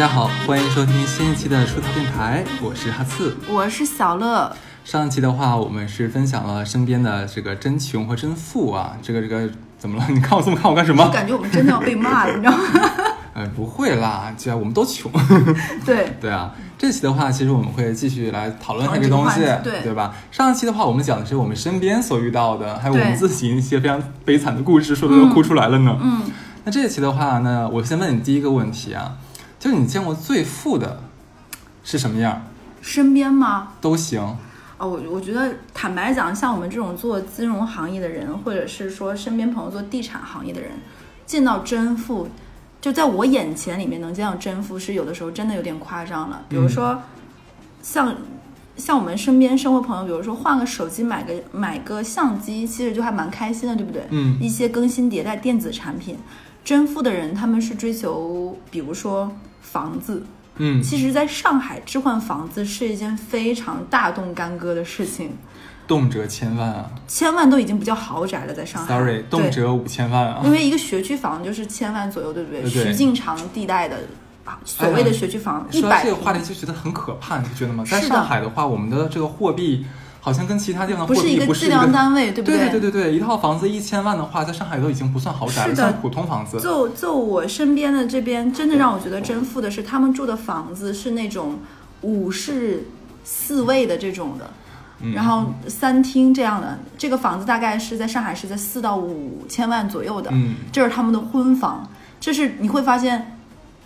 家好，欢迎收听新一期的出逃电台，我是哈刺。我是小乐，上一期的话，我们是分享了身边的这个真穷和真富啊，这个这个怎么了？你看我这么看我干什么？我感觉我们真的要被骂了，你知道吗？哎，不会啦，既然我们都穷。对，对啊，这期的话，其实我们会继续来讨论这个东西，对对吧？上一期的话，我们讲的是我们身边所遇到的，还有我们自己一些非常悲惨的故事，说的都哭出来了呢。嗯，那这一期的话呢，我先问你第一个问题啊，就是你见过最富的是什么样？身边吗？都行。哦，我我觉得坦白讲，像我们这种做金融行业的人，或者是说身边朋友做地产行业的人，见到真富，就在我眼前里面能见到真富，是有的时候真的有点夸张了。比如说，像像我们身边生活朋友，比如说换个手机，买个买个相机，其实就还蛮开心的，对不对？嗯一些更新迭代电子产品，真富的人他们是追求，比如说房子。嗯，其实，在上海置换房子是一件非常大动干戈的事情，动辄千万啊千万都已经不叫豪宅了，在上海。，sorry，动，辄五千万啊因。为一个学区房就是千万左右，对不对？徐静长地带的啊，所谓的学区房一说到百这个话题，就觉得很可怕，你不觉得吗？在上海的话，我们的这个货币好像跟其他地方的不是一个计量单位，对不对对对对对对，一套房子一千万的话，在上海都已经不算豪宅算普通房子。就就我身边的这边，真的让我觉得真富的是，他们住的房子是那种五室四卫的这种的，嗯然后三厅这样的。这个房子大概是在上海是在四到五千万左右的，嗯，这是他们的婚房。这是你会发现，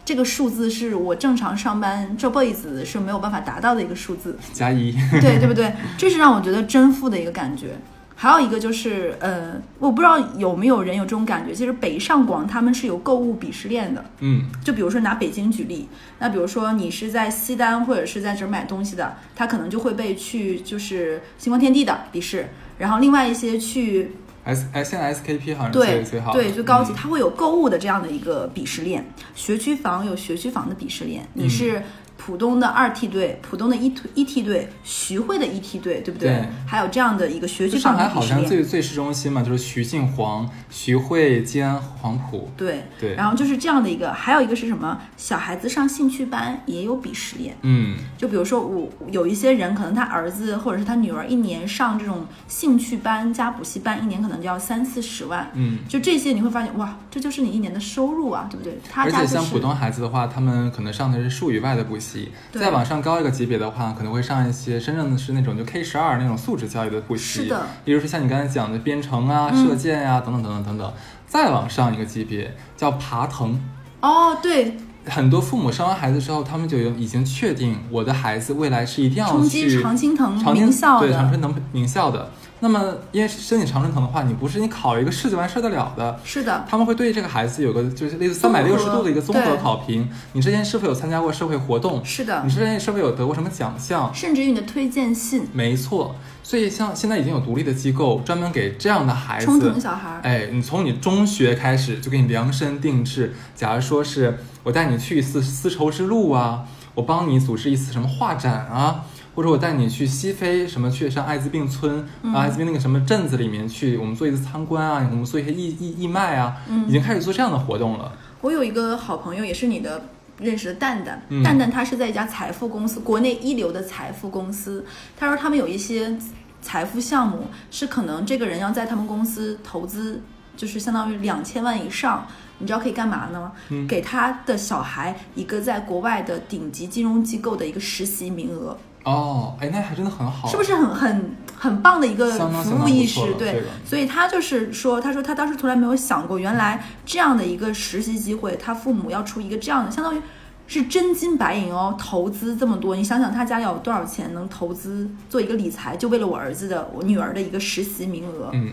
这个数字是我正常上班这辈子是没有办法达到的一个数字。加一，对对不对？这是让我觉得真富的一个感觉。还有一个就是，呃，我不知道有没有人有这种感觉，其实北上广他们是有购物鄙视链的。嗯，就比如说拿北京举例，那比如说你是在西单或者是在这儿买东西的，他可能就会被去就是星光天地的鄙视，然后另外一些去 S 哎，现在 SKP 好像是对最最好，对就高级，嗯。它会有购物的这样的一个鄙视链，学区房有学区房的鄙视链，嗯。你是浦东的二梯队、浦东的一一梯队、徐汇的一梯队，对不对？对还有这样的一个学区房的上海好像。最最市中心嘛，就是徐泾黄、徐汇、静安、黄埔。对对然后就是这样的一个，还有一个是什么？小孩子上兴趣班也有鄙视链。嗯，就比如说我有一些人，可能他儿子或者是他女儿一年上这种兴趣班加补习班，一年可能就要三四十万。嗯，就这些你会发现，哇，这就是你一年的收入啊，对不对？他而且像普通孩子的话，他们可能上的是数语外的补习，对再往上高一个级别的话，可能会上一些真正的是那种就 K 十二那种素质教育的补习。是的，例如说像你刚才讲的编程啊、嗯射箭呀、等等等等等等。再往上一个级别叫爬藤，哦，对，很多父母生完孩子之后，他们就有已经确定我的孩子未来是一定要冲击去常青藤名校的，对常春藤名校的。那么因为申请常春藤的话，你不是你考一个试就完事儿得了的，是的，他们会对这个孩子有个就是类似三百六十度的一个综合考评。你之前是否有参加过社会活动？是的你，之前是否有得过什么奖项？甚至于你的推荐信，没错，所以像现在已经有独立的机构专门给这样的孩冲子藤小孩，哎，你从你中学开始就给你量身定制。假如说是我带你去一次丝绸之路啊，我帮你组织一次什么画展啊，或者我带你去西非什么去上艾滋病村、嗯啊，艾滋病那个什么镇子里面去，我们做一次参观啊，我们做一些义义义卖啊，嗯已经开始做这样的活动了。我有一个好朋友，也是你的认识的蛋蛋，嗯蛋蛋他是在一家财富公司，国内一流的财富公司。他说他们有一些财富项目是可能这个人要在他们公司投资，就是相当于两千万以上。你知道可以干嘛呢？嗯给他的小孩一个在国外的顶级金融机构的一个实习名额，哦，哎，那还真的很好，是不是很很很棒的一个服务意识对这个，所以他就是说，他说他当时从来没有想过，原来这样的一个实习机会，他父母要出一个这样的，相当于是真金白银哦，投资这么多，你想想他家里有多少钱能投资做一个理财，就为了我儿子的我女儿的一个实习名额，嗯，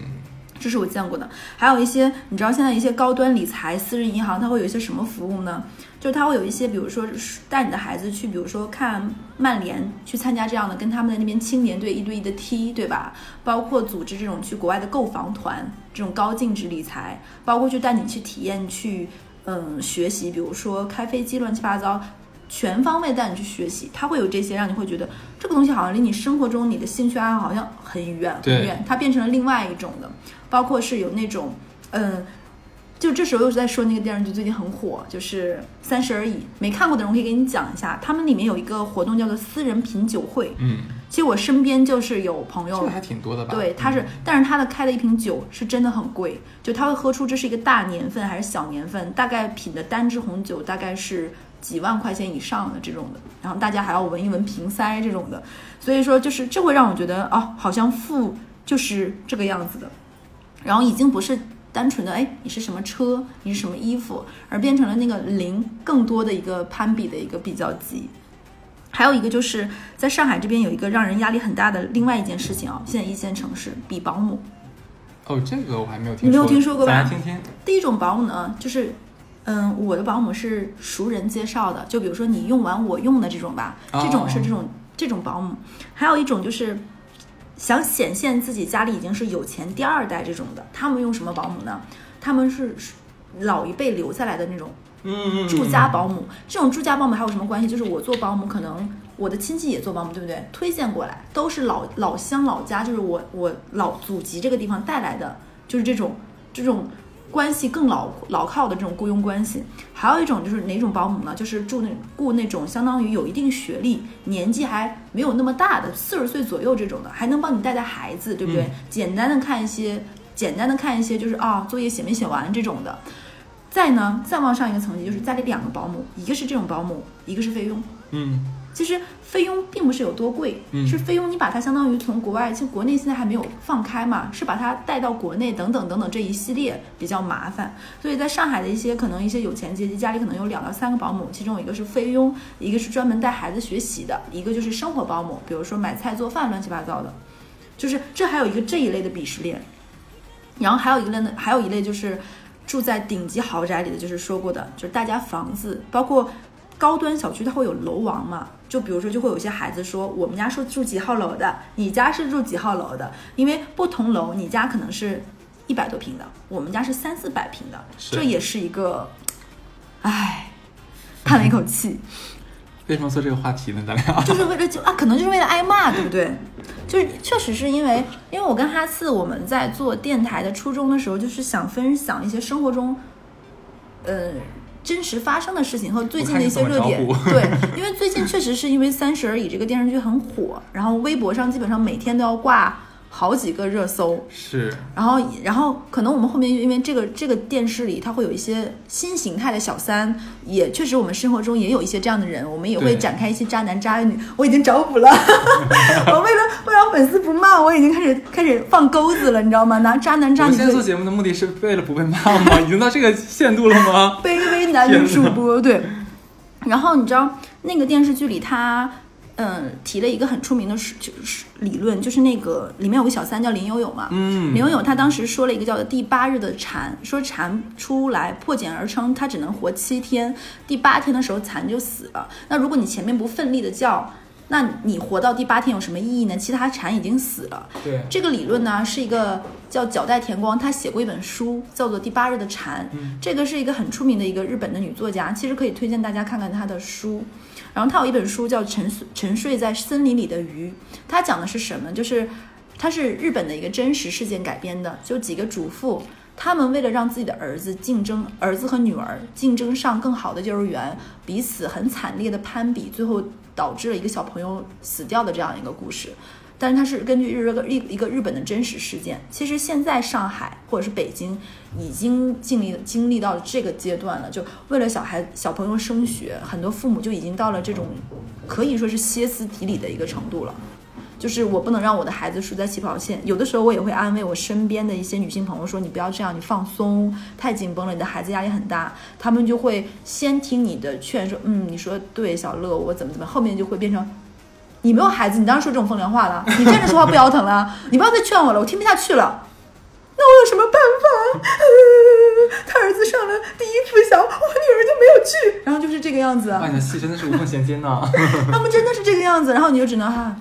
这是我见过的。还有一些，你知道现在一些高端理财私人银行，它会有一些什么服务呢？就是它会有一些，比如说带你的孩子去，比如说看曼联，去参加这样的跟他们的那边青年队一对一的踢，对吧？包括组织这种去国外的购房团，这种高净值理财，包括去带你去体验去嗯学习，比如说开飞机，乱七八糟。全方位带你去学习，他会有这些让你会觉得这个东西好像离你生活中你的兴趣爱好好像很远很远，它变成了另外一种的，包括是有那种嗯就这时候又是在说那个电视剧最近很火，就是《三十而已》，没看过的人我可以给你讲一下，他们里面有一个活动叫做私人品酒会。嗯，其实我身边就是有朋友这，还挺多的吧？对，他是嗯，但是他的开的一瓶酒是真的很贵，就他会喝出这是一个大年份还是小年份，大概品的单支红酒大概是几万块钱以上的这种的，然后大家还要闻一闻瓶塞这种的，所以说就是这会让我觉得哦，好像富就是这个样子的，然后已经不是单纯的哎你是什么车，你是什么衣服，而变成了那个零更多的一个攀比的一个比较级。还有一个就是在上海这边有一个让人压力很大的另外一件事情啊，现在一线城市比保姆。哦，这个我还没有听说，你没有听说过吧咱听听。第一种保姆呢，就是，嗯，我的保姆是熟人介绍的，就比如说你用完我用的这种吧，哦这种是这种这种保姆。还有一种就是想显现自己家里已经是有钱第二代这种的，他们用什么保姆呢？他们是老一辈留下来的那种嗯嗯，住家保姆，这种住家保姆还有什么关系？就是我做保姆，可能我的亲戚也做保姆，对不对？推荐过来，都是老老乡老家，就是我我老祖籍这个地方带来的，就是这种这种关系更牢牢靠的这种雇佣关系。还有一种就是哪种保姆呢？就是住那雇那种相当于有一定学历、年纪还没有那么大的，四十岁左右这种的，还能帮你带带孩子，对不对？嗯简单的看一些，简单的看一些，就是啊，作业写没写完这种的。再呢，再往上一个层级，就是家里两个保姆，一个是这种保姆，一个是费用。嗯其实菲佣并不是有多贵，嗯是菲佣你把它相当于从国外，其实国内现在还没有放开嘛，是把它带到国内等等等等这一系列比较麻烦。所以在上海的一些可能一些有钱阶级家里可能有两到三个保姆，其中有一个是菲佣，一个是专门带孩子学习的，一个就是生活保姆，比如说买菜做饭乱七八糟的，就是这还有一个这一类的鄙视链。然后还有一个类呢，还有一类就是住在顶级豪宅里的，就是说过的，就是大家房子，包括高端小区，它会有楼王嘛。就比如说，就会有一些孩子说，我们家是住几号楼的，你家是住几号楼的，因为不同楼，你家可能是一百多平的，我们家是三四百平的，这也是一个，唉，叹了一口气。为什么做这个话题呢？咱俩 就是为了就啊，可能就是为了挨骂，对不对？就是确实是因为，因为我跟哈次我们在做电台的初衷的时候，就是想分享一些生活中，呃，真实发生的事情和最近的一些热点 对，因为最近确实是因为《三十而已》这个电视剧很火，然后微博上基本上每天都要挂好几个热搜。是然后，然后可能我们后面因为这个这个电视里，它会有一些新形态的小三，也确实我们生活中也有一些这样的人，我们也会展开一些渣男渣女。我已经找补了，我为了为了粉丝不骂，我已经开始开始放钩子了，你知道吗？拿渣男渣女现在做节目的目的是为了不被骂吗？已经到这个限度了吗？卑微男女主播对。然后你知道那个电视剧里他。嗯，提了一个很出名的是就是理论，就是那个里面有个小三叫林有有嘛，嗯，林有有他当时说了一个叫做第八日的蝉，说蝉出来破茧而成，它只能活七天，第八天的时候蝉就死了。那如果你前面不奋力的叫，那你活到第八天有什么意义呢？其他蝉已经死了。对，这个理论呢是一个叫角代田光，他写过一本书，叫做《第八日的蝉》。嗯这个是一个很出名的一个日本的女作家，其实可以推荐大家看看她的书。然后他有一本书叫《沉睡沉睡在森林里的鱼》，它讲的是什么？就是它是日本的一个真实事件改编的，就几个主妇。他们为了让自己的儿子竞争，儿子和女儿竞争上更好的幼儿园，彼此很惨烈的攀比，最后导致了一个小朋友死掉的这样一个故事。但是它是根据日个日一个日本的真实事件。其实现在上海或者是北京已经经历经历到了这个阶段了，就为了小孩小朋友升学，很多父母就已经到了这种可以说是歇斯底里的一个程度了。就是我不能让我的孩子输在起跑线。有的时候我也会安慰我身边的一些女性朋友说：“你不要这样，你放松，太紧绷了，你的孩子压力很大。”他们就会先听你的劝，说：“嗯，你说对，小乐，我怎么怎么。”后面就会变成。你没有孩子，你当然说这种风凉话了。你站着说话不腰疼了，你不要再劝我了，我听不下去了。那我有什么办法？呃、他儿子上了第一附小，我女儿就没有去，然后就是这个样子。哇，你的戏真的是无缝衔接呢。他们真的是这个样子，然后你就只能哈、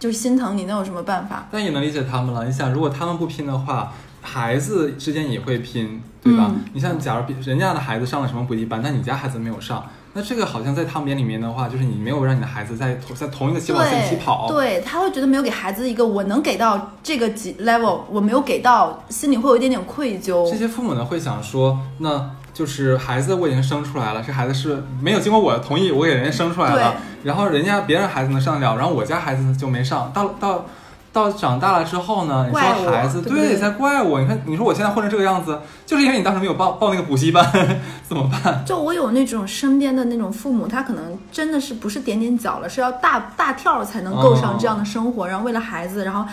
就是心疼你，能有什么办法？但也能理解他们了。你想，如果他们不拼的话，孩子之间也会拼，对吧？嗯你像，假如比人家的孩子上了什么补习班，但你家孩子没有上，那这个好像在他们眼里面的话，就是你没有让你的孩子在同在同一个起跑线起跑，对，他会觉得没有给孩子一个我能给到这个级 level，我没有给到，心里会有一点点愧疚这。些父母呢会想说，那就是孩子我已经生出来了，这孩子是没有经过我的同意，我给人家生出来了，然后人家别人孩子能上得了，然后我家孩子就没上，到到。到长大了之后呢，你说孩子对不对在怪我，你看你说我现在混成这个样子，就是因为你当时没有报报那个补习班，怎么办？就我有那种身边的那种父母，他可能真的是不是点点脚了，是要大大跳才能够上这样的生活，然后为了孩子，然后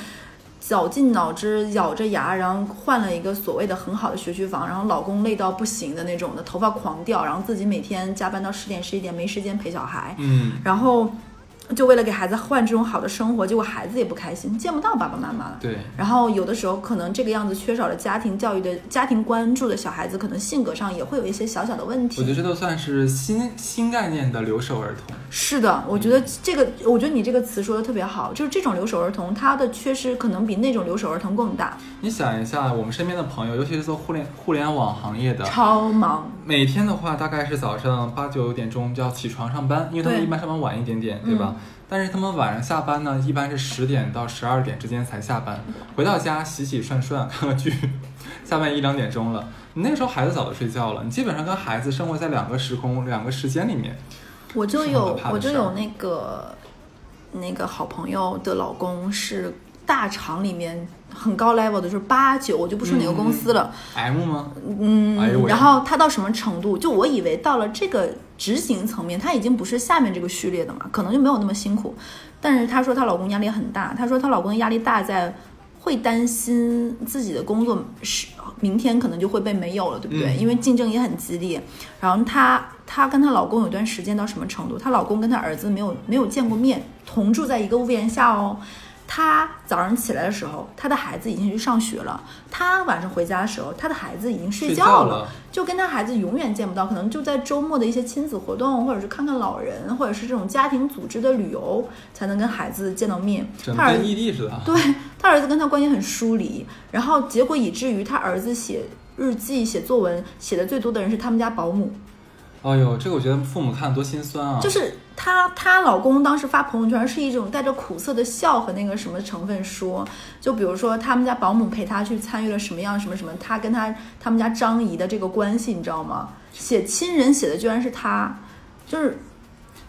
绞尽脑汁咬着牙，然后换了一个所谓的很好的学区房，然后老公累到不行的那种的，头发狂掉，然后自己每天加班到十点十一点，没时间陪小孩，嗯，然后就为了给孩子换这种好的生活，结果孩子也不开心，见不到爸爸妈妈了。对，然后有的时候可能这个样子缺少了家庭教育的家庭关注的小孩子，可能性格上也会有一些小小的问题。我觉得这都算是新新概念的留守儿童。是的，我觉得这个，我觉得你这个词说的特别好，就是这种留守儿童，他的缺失可能比那种留守儿童更大，你想一下，我们身边的朋友，尤其是做互联互联网行业的，超忙。每天的话大概是早上八九点钟就要起床上班，因为他们一般上班晚一点点，对吧？但是他们晚上下班呢，一般是十点到十二点之间才下班，回到家洗洗涮涮看个剧，下班一两点钟了。你那个时候孩子早就睡觉了，你基本上跟孩子生活在两个时空、两个时间里面。我就有我就有那个那个好朋友的老公是大厂里面很高 level 的，就是八九，我就不说哪个公司了。M 吗？嗯，哎然后他到什么程度？就我以为到了这个执行层面，他已经不是下面这个序列的嘛，可能就没有那么辛苦。但是她说她老公压力很大，她说她老公的压力大在会担心自己的工作是明天可能就会被没有了，对不对？嗯因为竞争也很激烈。然后她她跟她老公有段时间到什么程度？她老公跟她儿子没有没有见过面，同住在一个屋檐下哦。她早上起来的时候，他的孩子已经去上学了。他晚上回家的时候，他的孩子已经睡觉了就跟他孩子永远见不到，可能就在周末的一些亲子活动，或者是看看老人，或者是这种家庭组织的旅游，才能跟孩子见到面。他儿子异地似的。对他儿子跟他关系很疏离，然后结果以至于他儿子写日记、写作文写的最多的人是他们家保姆，哎呦，这个我觉得父母看多心酸啊！就是她她老公当时发朋友圈是一种带着苦涩的笑和那个什么成分说，就比如说他们家保姆陪她去参与了什么样什么什么，她跟她他们家张姨的这个关系你知道吗？写亲人写的居然是她，就是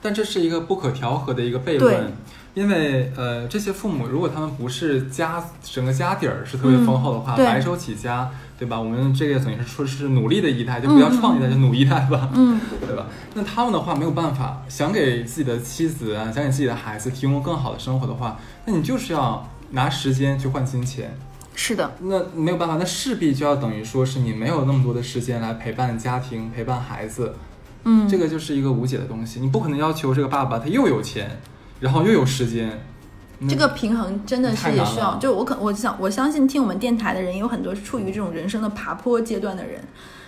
但这是一个不可调和的一个悖论，因为呃，这些父母如果他们不是家整个家底儿是特别丰厚的话，嗯白手起家，对吧？我们这个等于是说是努力的一代，就不要创一代，就努一代吧，嗯，对吧？那他们的话没有办法，想给自己的妻子啊，想给自己的孩子提供更好的生活的话，那你就是要拿时间去换金钱。是的，那没有办法，那势必就要等于说是你没有那么多的时间来陪伴家庭、陪伴孩子，嗯，这个就是一个无解的东西。你不可能要求这个爸爸他又有钱，然后又有时间，那这个平衡真的是也需要，就我可我想我相信听我们电台的人有很多是处于这种人生的爬坡阶段的人，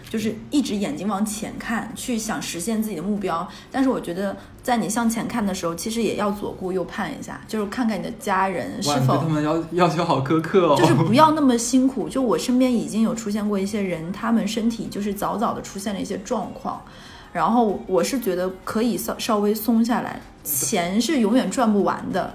就是一直眼睛往前看，去想实现自己的目标。但是我觉得在你向前看的时候，其实也要左顾右盼一下，就是看看你的家人，是否对他们要要求好苛刻哦。就是不要 那么辛苦。就我身边已经有出现过一些人，他们身体就是早早的出现了一些状况，然后我是觉得可以稍稍微松下来，钱是永远赚不完的。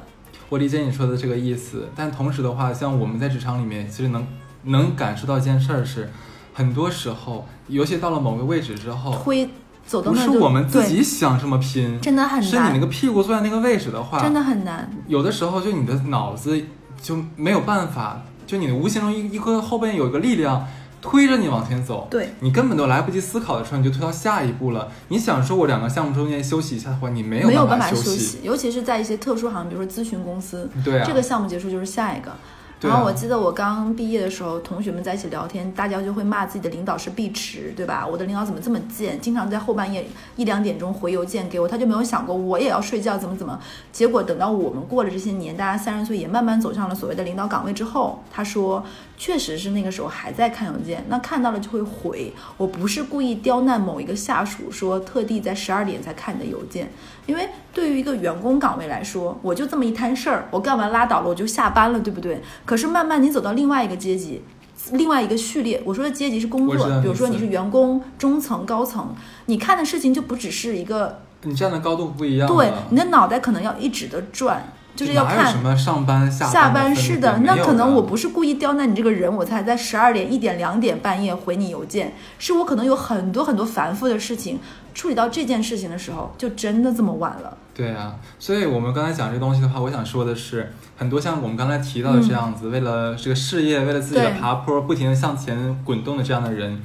我理解你说的这个意思，但同时的话，像我们在职场里面，其实能能感受到一件事儿是，很多时候，尤其到了某个位置之后，推走到不是我们自己想这么拼，真的很难是你那个屁股坐在那个位置的话，真的很难。有的时候就你的脑子就没有办法，就你的无形中一一个后边有一个力量推着你往前走，对，你根本都来不及思考的时候，你就推到下一步了。你想说我两个项目中间休息一下的话，你没没有办办法休息，尤其是在一些特殊行业，比如说咨询公司，对啊，这个项目结束就是下一个。然后我记得我刚毕业的时候，同学们在一起聊天，大家就会骂自己的领导是碧池，对吧？我的领导怎么这么贱，经常在后半夜一两点钟回邮件给我，他就没有想过我也要睡觉，怎么怎么。结果等到我们过了这些年，大家三十岁也慢慢走上了所谓的领导岗位之后，他说确实是那个时候还在看邮件，那看到了就会回。我不是故意刁难某一个下属，说特地在十二点才看你的邮件，因为对于一个员工岗位来说，我就这么一摊事儿，我干完拉倒了，我就下班了，对不对？可是慢慢你走到另外一个阶级，另外一个序列。我说的阶级是工作，比如说你是员工、中层、高层，你看的事情就不只是一个，你站的高度不一样。对，你的脑袋可能要一直的转，就是要看哪有什么上班下下班班是的，那可能我不不是故意刁难你这个人，我才在十二点、一点、两点半夜回你邮件，是我可能有很多很多繁复的事情，处理到这件事情的时候，就真的这么晚了。对啊，所以我们刚才讲这东西的话，我想说的是，很多像我们刚才提到的这样子，为了这个事业，为了自己的爬坡，不停的向前滚动的这样的人，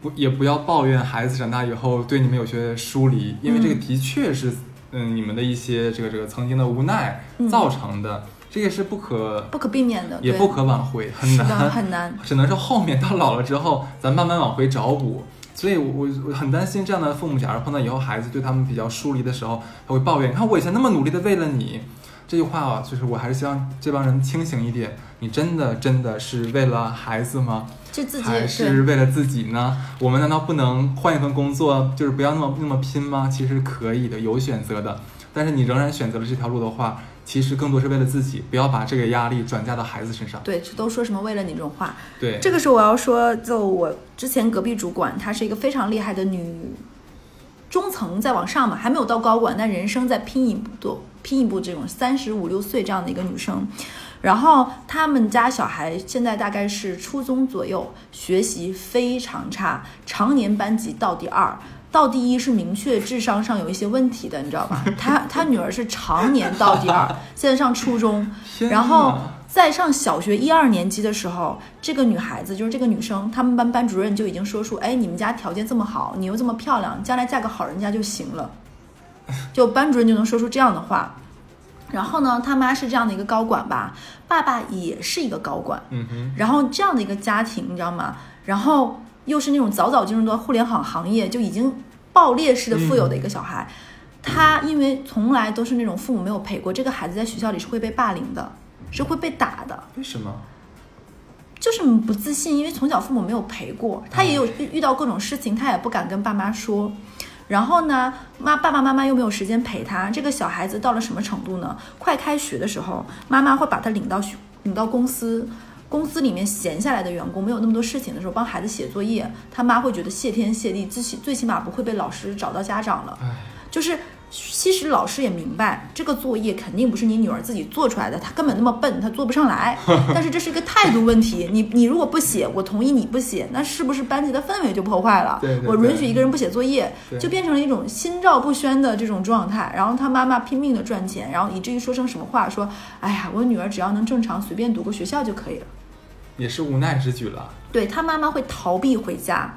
不也不要抱怨孩子长大以后对你们有些疏离，因为这个的确是，嗯，你们的一些这个这个曾经的无奈嗯造成的，这也是不可不可避免的，也不可挽回，很，难，很难。只能是后面到老了之后，咱慢慢往回找补。所以我，我我很担心这样的父母，假如碰到以后孩子对他们比较疏离的时候，他会抱怨：“你看我以前那么努力的为了你。”这句话啊，就是我还是希望这帮人清醒一点。你真的真的是为了孩子吗？就自己还是为了自己呢？我们难道不能换一份工作，就是不要那么那么拼吗？其实可以的，有选择的。但是你仍然选择了这条路的话，其实更多是为了自己，不要把这个压力转嫁到孩子身上。对，都说什么为了你这种话。对，这个时候我要说，就我之前隔壁主管，她是一个非常厉害的女中层，再往上嘛，还没有到高管，但人生在拼一步，拼一部这种三十五六岁这样的一个女生。然后他们家小孩现在大概是初中左右，学习非常差，常年班级倒第二。倒第一是明确智商上有一些问题的，你知道吧？他他女儿是常年倒第二，现在上初中，然后哪在上小学一二年级的时候，这个女孩子就是这个女生，他们班班主任就已经说出，哎，你们家条件这么好，你又这么漂亮，将来嫁个好人家就行了。就班主任就能说出这样的话。然后呢，他妈是这样的一个高管吧，爸爸也是一个高管，嗯哼，然后这样的一个家庭，你知道吗？然后又是那种早早进入到互联网行业就已经爆裂式的富有的一个小孩，他因为从来都是那种父母没有陪过，这个孩子在学校里是会被霸凌的，是会被打的，为什么？就是不自信，因为从小父母没有陪过，他也有遇遇到各种事情，他也不敢跟爸妈说。然后呢，妈爸爸妈妈又没有时间陪他，这个小孩子到了什么程度呢？快开学的时候，妈妈会把他领到学领到公司，公司里面闲下来的员工没有那么多事情的时候，帮孩子写作业，他妈会觉得谢天谢地，最起最起码不会被老师找到家长了。唉，就是其实老师也明白，这个作业肯定不是你女儿自己做出来的，她根本那么笨，她做不上来。但是这是一个态度问题，你你如果不写，我同意你不写，那是不是班级的氛围就破坏了？对对我允许一个人不写作业，就变成了一种心照不宣的这种状态。然后他妈妈拼命的赚钱，然后以至于说成什么话，说，哎呀，我女儿只要能正常随便读个学校就可以了。也是无奈之举了。对他妈妈会逃避回家，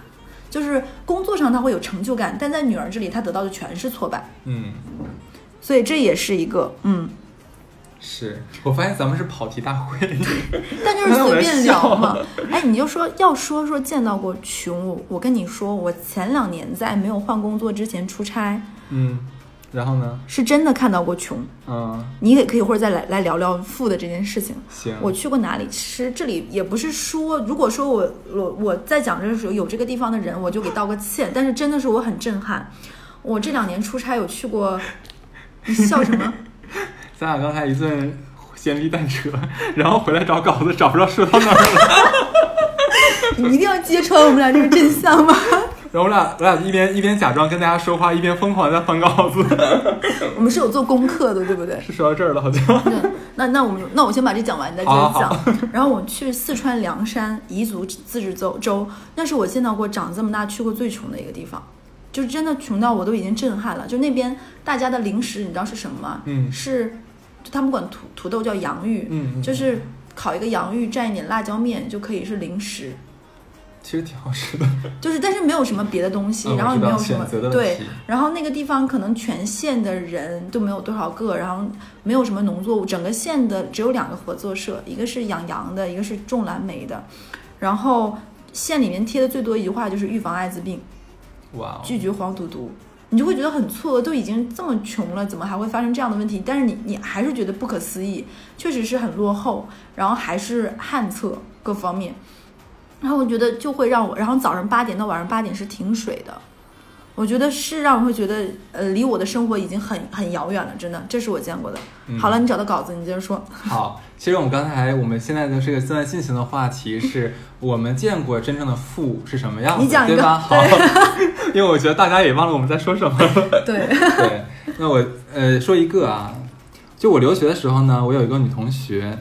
就是工作上他会有成就感，但在女儿这里他得到的全是挫败。嗯，所以这也是一个，嗯，是我发现咱们是跑题大会。但就是随便聊嘛。哎，你就说要说说见到过穷，我我跟你说，我前两年在没有换工作之前出差，嗯，然后呢？是真的看到过穷。嗯，你也可以或者再来来聊聊富的这件事情。行。我去过哪里？其实这里也不是说，如果说我我我在讲这个时候有这个地方的人，我就给道个歉。但是真的是我很震撼。我这两年出差有去过，你笑什么？咱俩刚才一顿闲逼蛋扯，然后回来找稿子，找不着说到哪儿了。你一定要揭穿我们俩这个真相吗？然后我俩我俩一边一边假装跟大家说话，一边疯狂地在翻稿子。我们是有做功课的，对不对？是说到这儿了，好像。对，那那我们那我先把这讲完，你再接着好讲。然后我去四川凉山彝族自治州州，那是我见到过长这么大去过最穷的一个地方，就是真的穷到我都已经震撼了。就那边大家的零食，你知道是什么吗？嗯是就他们管土土豆叫洋芋，就是烤一个洋芋蘸一点辣椒面就可以是零食，其实挺好吃的。就是但是没有什么别的东西，嗯然后也没有什么选择的对，然后那个地方可能全县的人都没有多少个，然后没有什么农作物，整个县的只有两个合作社，一个是养羊的，一个是种蓝莓的。然后县里面贴的最多一句话就是预防艾滋病，哇哦，拒绝黄赌毒。你就会觉得很错愕，都已经这么穷了，怎么还会发生这样的问题？但是你你还是觉得不可思议，确实是很落后，然后还是旱厕各方面，然后我觉得就会让我，然后早上八点到晚上八点是停水的，我觉得是让我会觉得，呃，离我的生活已经很很遥远了，真的，这是我见过的。好了，你找到稿子，你接着说。好，其实我们刚才我们现在的这个正在进行的话题是我们见过真正的富是什么样子，你讲一个对吧？好，因为我觉得大家也忘了我们在说什么。对，对，那我呃说一个啊，就我留学的时候呢，我有一个女同学，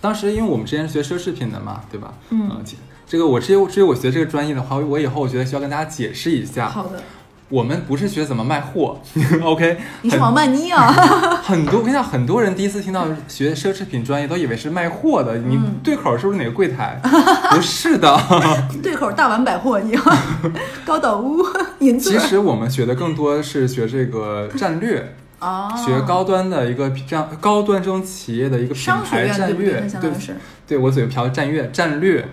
当时因为我们之前是学奢侈品的嘛，对吧？嗯这个我至于至于我学这个专业的话，我以后我觉得需要跟大家解释一下，好的，我们不是学怎么卖货，OK？你是王曼妮啊？很多我跟你讲，很多人第一次听到学奢侈品专业都以为是卖货的，你嗯对口是不是哪个柜台？不是的，对口大碗百货，你高岛屋银座其实我们学的更多是学这个战略。哦，学高端的一个这样高端这种企业的一个品牌战略对不对？略它，相当于是对我嘴瓢战略战略，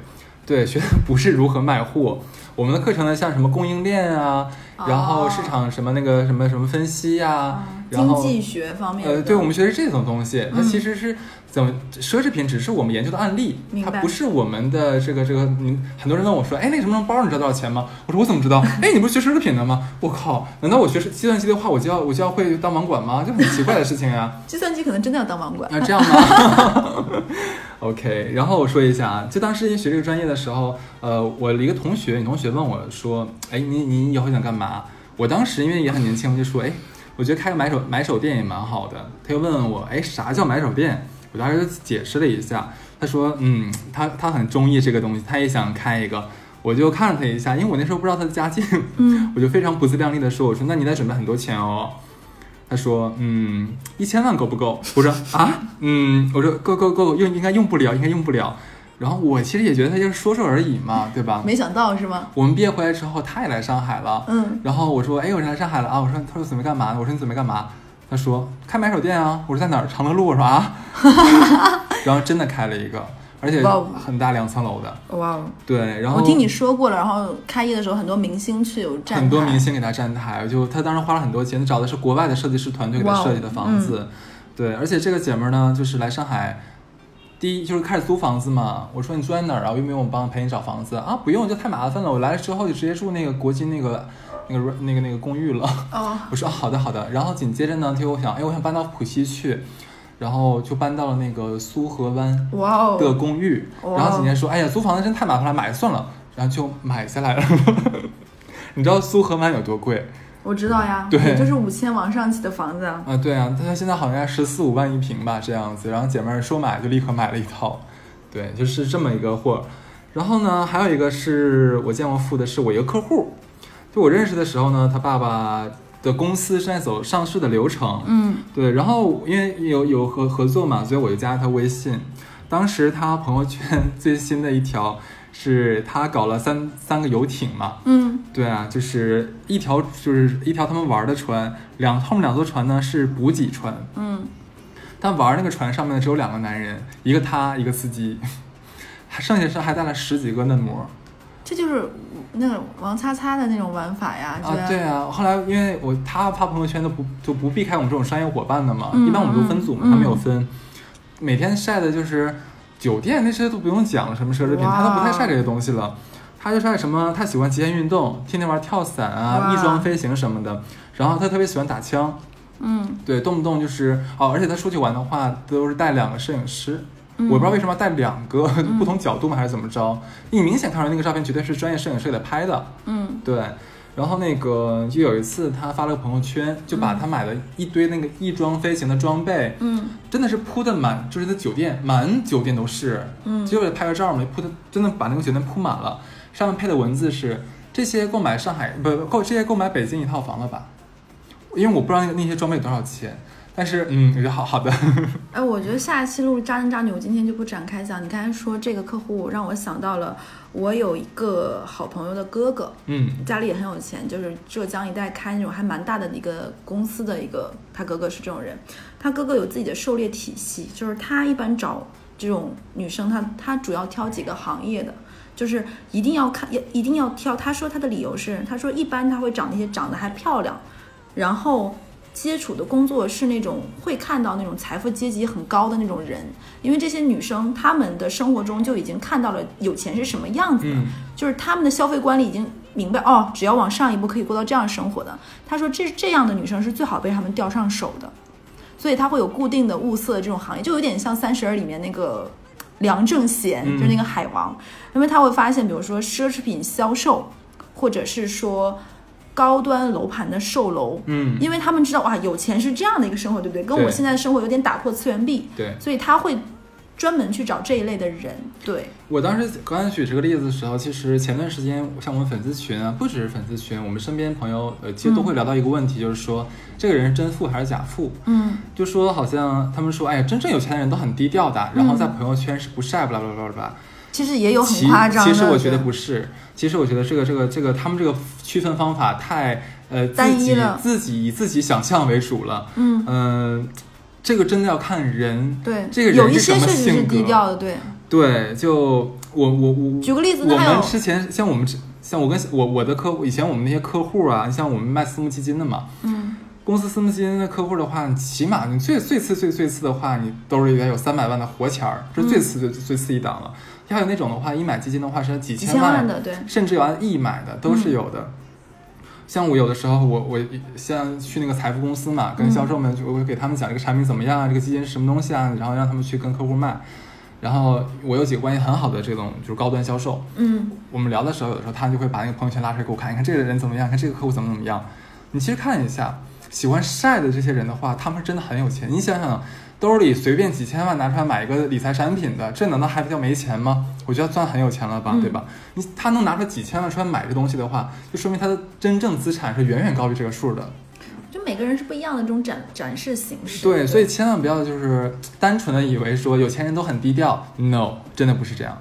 对学的不是如何卖货。我们的课程呢，像什么供应链啊，然后市场什么那个什么什么分析呀、啊然后经济学方面。呃，对我们学的是这种东西，它嗯其实是怎么奢侈品只是我们研究的案例，它不是我们的这个这个。你很多人问我说，哎，那个什么什么包你知道多少钱吗？我说我怎么知道？哎，你不是学奢侈品的吗？我靠，难道我学计算机的话，我就要我就要会当网管吗？就很奇怪的事情呀、计算机可能真的要当网管。那这样吗？OK，然后我说一下啊，就当时学这个专业的时候，呃，我的一个同学，女同学问我说，哎，你你以后想干嘛？我当时因为也很年轻，我就说，哎，我觉得开个买手买手店也蛮好的。他又问问我，哎，啥叫买手店？我当时就解释了一下，他说，嗯，他他很中意这个东西，他也想开一个。我就看了他一下，因为我那时候不知道他的家境，嗯，我就非常不自量力的说，我说那你得准备很多钱哦。他说，嗯，一千万够不够？我说啊，嗯，我说够够够，用应该用不了，应该用不了。然后我其实也觉得他就是说说而已嘛，对吧？没想到是吗？我们毕业回来之后，他也来上海了。嗯，然后我说，哎，我来上海了啊。我说，他说准备干嘛？我说你准备干嘛？他说开买手店啊。我说在哪儿？长乐路。我说啊。然后真的开了一个，而且很大，两层楼的。哇哦！对，然后我听你说过了，然后开业的时候很多明星去有站台，很多明星给他站台，就他当时花了很多钱，找的是国外的设计师团队给他设计的房子。对，而且这个姐们儿呢，就是来上海，第一就是开始租房子嘛。我说你住在哪儿啊？用不用我帮陪你找房子啊？不用，就太麻烦了。我来了之后就直接住那个国金那个那个那个那个公寓了。哦，我说、啊、好的好的。然后紧接着呢，就我想，哎，我想搬到浦西去，然后就搬到了那个苏河湾的公寓。哇然后紧接着说，哎呀，租房子真太麻烦了，买算了。然后就买下来了。你知道苏河湾有多贵？我知道呀，对就是五千往上起的房子啊。啊，对啊，他现在好像十四五万一平吧，这样子。然后姐妹儿说买就立刻买了一套，对，就是这么一个货。然后呢，还有一个是我见过付的，是我一个客户，就我认识的时候呢，他爸爸的公司正在走上市的流程，嗯，对，然后因为有有合合作嘛，所以我就加了他微信。当时他朋友圈 最新的一条是他搞了三三个游艇嘛，嗯，对啊，就是一条就是一条他们玩的船，两后面两艘船呢是补给船，嗯，但玩那个船上面呢只有两个男人，一个他一个司机，还剩下是还带了十几个嫩模。这就是那个王擦擦的那种玩法呀，啊，对啊。后来因为我他发朋友圈都不就不避开我们这种商业伙伴的嘛，嗯一般我们都分组嘛，嗯他没有分，每天晒的就是酒店那些都不用讲了，什么奢侈品，他都不太晒这些东西了。他就晒什么？他喜欢极限运动，天天玩跳伞啊、翼装飞行什么的。然后他特别喜欢打枪，嗯，对，动不动就是哦，而且他出去玩的话，都是带两个摄影师。嗯我不知道为什么要带两个、不同角度嘛，还是怎么着？你明显看出来那个照片绝对是专业摄影师给他拍的。嗯，对，然后那个就有一次他发了个朋友圈，就把他买的一堆那个翼装飞行的装备，嗯，真的是铺的满，就是那酒店满酒店都是，嗯。就为了拍个照嘛，铺的真的把那个酒店铺满了，上面配的文字是这些购买上海不不购这些购买北京一套房了吧？因为我不知道那个那些装备多少钱，但是嗯，我觉得好好的，哎，我觉得下一期录渣男渣女，我今天就不展开讲。你刚才说这个客户，让我想到了我有一个好朋友的哥哥，嗯家里也很有钱，就是浙江一带开那种还蛮大的一个公司的一个，他哥哥是这种人，他哥哥有自己的狩猎体系，就是他一般找这种女生，他他主要挑几个行业的。就是一定要看，要一定要挑。他说他的理由是，他说一般他会找那些长得还漂亮，然后接触的工作是那种会看到那种财富阶级很高的那种人，因为这些女生她们的生活中就已经看到了有钱是什么样子的，嗯。就是她们的消费观里已经明白哦，只要往上一步可以过到这样生活的。她说这这样的女生是最好被他们钓上手的，所以她会有固定的物色这种行业，就有点像《三十而》里面那个梁正贤，嗯。就是那个海王，因为他会发现，比如说奢侈品销售，或者是说高端楼盘的售楼。嗯，因为他们知道哇，有钱是这样的一个生活，对不对？跟我现在的生活有点打破次元壁，对。所以他会专门去找这一类的人。对，我当时刚才举这个例子的时候，其实前段时间像我们粉丝群啊，不只是粉丝群，我们身边朋友呃，其实都会聊到一个问题，就是说这个人是真富还是假富？嗯就说好像他们说，哎呀，真正有钱的人都很低调的，然后在朋友圈是不晒，巴拉巴拉巴拉巴拉。其实也有很其夸张的。其实我觉得不是，其实我觉得这个这个这个他们这个区分方法太呃自己单一了自己以自己想象为主了。嗯，嗯、这个真的要看人。对，这个人有一是什么些确实是性格低调的，对。对，就我我我举个例子，我们之前像我们之像我跟我我的客户，以前我们那些客户啊，像我们卖私募基金的嘛，嗯公司私募基金的客户的话，起码你最最次最最次的话，你兜里得有三百万的活钱儿，这是最次最最次一档了。还有那种的话，一买基金的话是几几千千万的，对，甚至有按亿买的都是有的。像我有的时候，我我像去那个财富公司嘛，跟销售们就我会给他们讲这个产品怎么样啊，这个基金是什么东西啊，然后让他们去跟客户卖。然后我有几个关系很好的这种就是高端销售，嗯我们聊的时候，有的时候他就会把那个朋友圈拉出来给我看，你看这个人怎么样，看这个客户怎么怎么样。你其实看一下，喜欢晒的这些人的话，他们是真的很有钱。你想想，兜里随便几千万拿出来买一个理财产品的，这难道还不叫没钱吗？我觉得算很有钱了吧，嗯对吧？你他能拿出几千万出来买这东西的话，就说明他的真正资产是远远高于这个数的。就每个人是不一样的这种展展示形式。对，所以千万不要就是单纯的以为说有钱人都很低调，no，真的不是这样。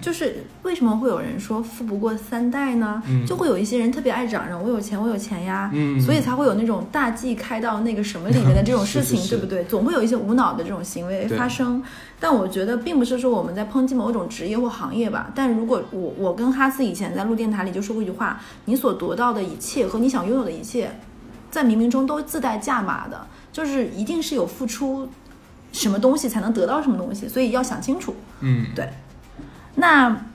就是为什么会有人说富不过三代呢？嗯就会有一些人特别爱嚷嚷我有钱，我有钱呀，嗯所以才会有那种大 G 开到那个什么里面的这种事情，是是是对不对？总会有一些无脑的这种行为发生。但我觉得并不是说我们在抨击某种职业或行业吧。但如果我我跟哈斯以前在录电台里就说过一句话：你所得到的一切和你想拥有的一切，在冥冥中都自带价码的，就是一定是有付出什么东西才能得到什么东西，所以要想清楚。嗯，对那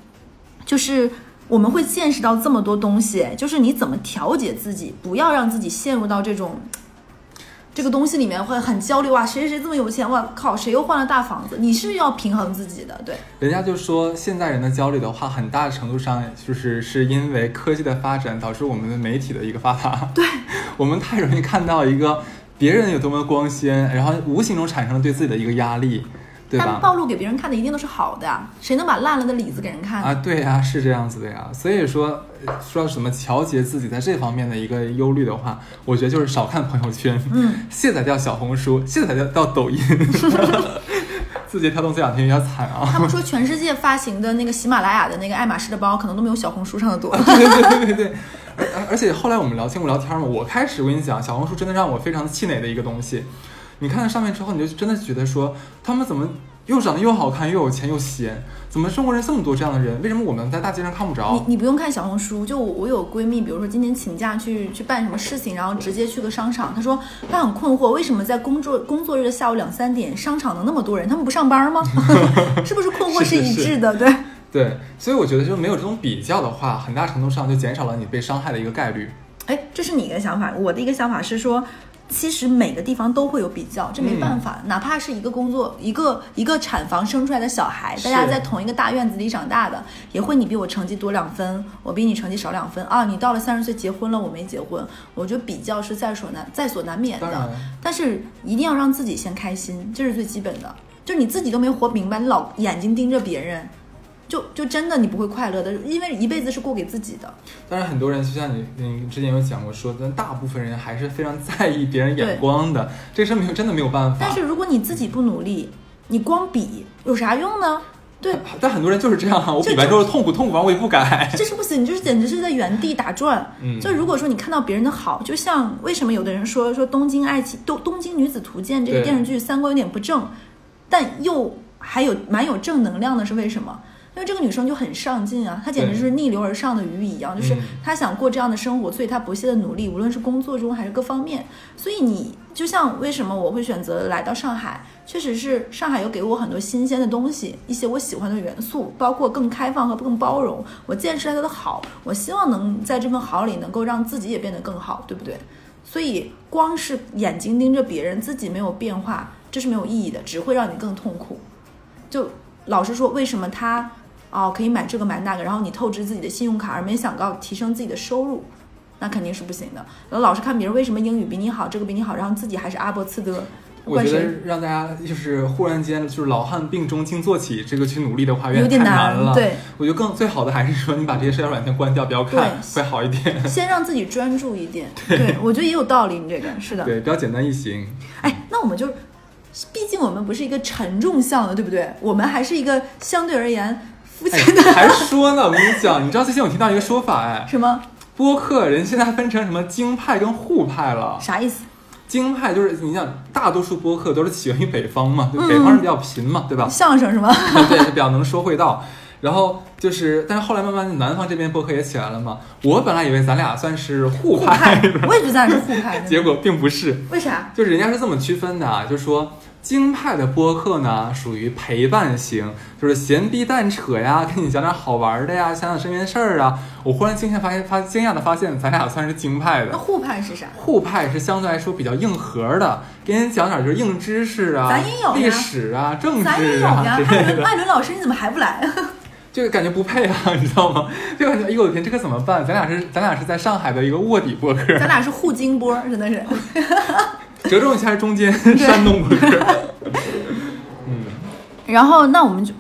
就是我们会见识到这么多东西，就是你怎么调节自己，不要让自己陷入到这种这个东西里面，会很焦虑哇，谁谁谁这么有钱，哇靠，谁又换了大房子？你是要平衡自己的，对，人家就说现在人的焦虑的话，很大程度上就是是因为科技的发展导致我们的媒体的一个发达。对，我们太容易看到一个别人有多么光鲜，然后无形中产生了对自己的一个压力，对吧？但暴露给别人看的一定都是好的呀，谁能把烂了的李子给人看？啊，对呀、是这样子的呀。所以说，呃说什么调节自己在这方面的一个忧虑的话，我觉得就是少看朋友圈，嗯，卸载掉小红书，卸载掉掉抖音。字节跳动这两天有点惨啊。他们说全世界发行的那个喜马拉雅的那个爱马仕的包，可能都没有小红书上的多。对对对对对，而而而且后来我们聊天，我聊天嘛，我开始我跟你讲，小红书真的让我非常气馁的一个东西。你看到上面之后，你就真的觉得说，他们怎么又长得又好看，又有钱又闲？怎么中国人这么多这样的人？为什么我们在大街上看不着？你你不用看小红书，就我我有闺蜜，比如说今天请假去去办什么事情，然后直接去个商场，她说她很困惑，为什么在工作工作日的下午两三点，商场能那么多人？他们不上班吗？是不是困惑是是一致的？对，对，所以我觉得就没有这种比较的话，很大程度上就减少了你被伤害的一个概率。哎，这是你的想法，我的一个想法是说。其实每个地方都会有比较，这没办法。哪怕是一个工作，一个一个产房生出来的小孩，大家在同一个大院子里长大的，也会你比我成绩多两分，我比你成绩少两分啊。你到了三十岁结婚了，我没结婚，我觉得比较是在所难在所难免的。但是一定要让自己先开心，这是最基本的。就你自己都没活明白，你老眼睛盯着别人，就就真的你不会快乐的，因为一辈子是过给自己的。当然，很多人就像你，你之前有讲过说，但大部分人还是非常在意别人眼光的，这是没有真的没有办法。但是如果你自己不努力，你光比有啥用呢？对，但很多人就是这样啊，我比完之后痛苦痛苦完我也不改。这是不行，你就是简直是在原地打转。嗯就如果说你看到别人的好，就像为什么有的人说说《东京爱情东东京女子图鉴》这个电视剧三观有点不正，但又还有蛮有正能量的，是为什么？因为这个女生就很上进啊，她简直是逆流而上的鱼一样，就是嗯她想过这样的生活，所以她不懈的努力，无论是工作中还是各方面。所以你就像为什么我会选择来到上海，确实是上海有给我很多新鲜的东西，一些我喜欢的元素，包括更开放和更包容。我见识了它的好，我希望能在这份好里能够让自己也变得更好，对不对？所以光是眼睛盯着别人，自己没有变化，这是没有意义的，只会让你更痛苦。就老实说，为什么他哦可以买这个买那个，然后你透支自己的信用卡，而没想到提升自己的收入，那肯定是不行的。然后老是看别人为什么英语比你好，这个比你好，然后自己还是阿波茨德，我觉？得让大家就是忽然间就是老汉病中惊坐起，这个去努力的话有有点难了。对，我觉得更最好的还是说你把这些社交软件关掉，不要看，会好一点。先让自己专注一点。对，我觉得也有道理，你这个是的。对，比较简单易行。哎，那我们就，毕竟我们不是一个沉重向的，对不对？我们还是一个相对而言肤哎浅的，，还说呢，我跟你讲，你知道最近我听到一个说法，哎，什么播客人现在分成什么京派跟沪派了。啥意思？京派就是你想，大多数播客都是起源于北方嘛，北方人比较贫嘛，对吧？相声是吗？对，就比较能说会道。然后就是，但是后来慢慢南方这边播客也起来了嘛。我本来以为咱俩算是沪派派，，我也觉得咱俩是沪派的。结果并不是。为啥？就是人家是这么区分的啊，就是说京派的播客呢属于陪伴型，就是闲逼蛋扯呀，跟你讲点好玩的呀，想想身边事儿啊。我忽然惊讶发现，发惊讶的发现，咱俩算是京派的。那沪派是啥？沪派是相对来说比较硬核的，给你讲点就是硬知识啊，咱也有历史啊、政咱也治有呀，啊之类的，艾 伦艾伦老师你怎么还不来？就感觉不配啊，你知道吗？就感觉哎呦我的天，这个怎么办？咱俩是咱俩是在上海的一个卧底播客，咱俩是沪京播，真的是。折中一下中间山东播客。嗯，然后那我们就，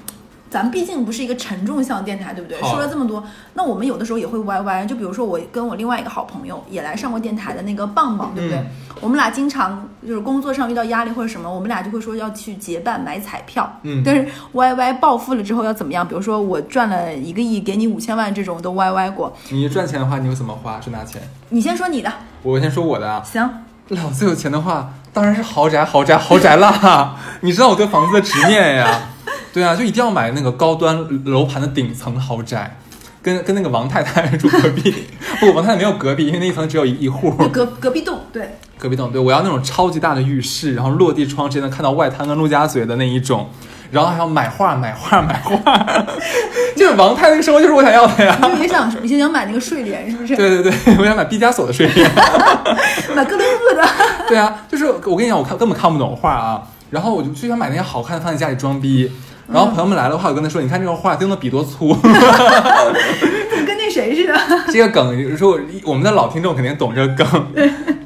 咱们毕竟不是一个沉重向电台，对不对？说了这么多，那我们有的时候也会歪歪。就比如说我跟我另外一个好朋友也来上过电台的那个棒棒，对不对？嗯我们俩经常就是工作上遇到压力或者什么，我们俩就会说要去结伴买彩票。嗯但是 YY 暴富了之后要怎么样？比如说我赚了一个亿，给你五千万，这种都 YY 过。你赚钱的话，你又怎么花？是拿钱？你先说你的，我先说我的啊，行。老子有钱的话，当然是豪宅、豪宅、豪宅啦！你知道我对房子的执念呀？对啊，就一定要买那个高端楼盘的顶层豪宅，跟跟那个王太太住隔壁。不，王太太没有隔壁，因为那一层只有一一户。就隔隔壁栋，对，隔壁栋，对我要那种超级大的浴室，然后落地窗直接能看到外滩跟陆家嘴的那一种，然后还要买画、买画、买画，就是王太那个生活就是我想要的呀。你就也想也想买那个睡莲，是不是？对对对，我想买毕加索的睡莲。买哥伦布的。对啊，就是我跟你讲，我看根本看不懂画啊，然后我就就想买那些好看的放在家里装逼。然后朋友们来的话，我跟他说：“你看这个画用的笔多粗。跟那谁似的。”这个梗，有时候我们的老听众肯定懂这个梗。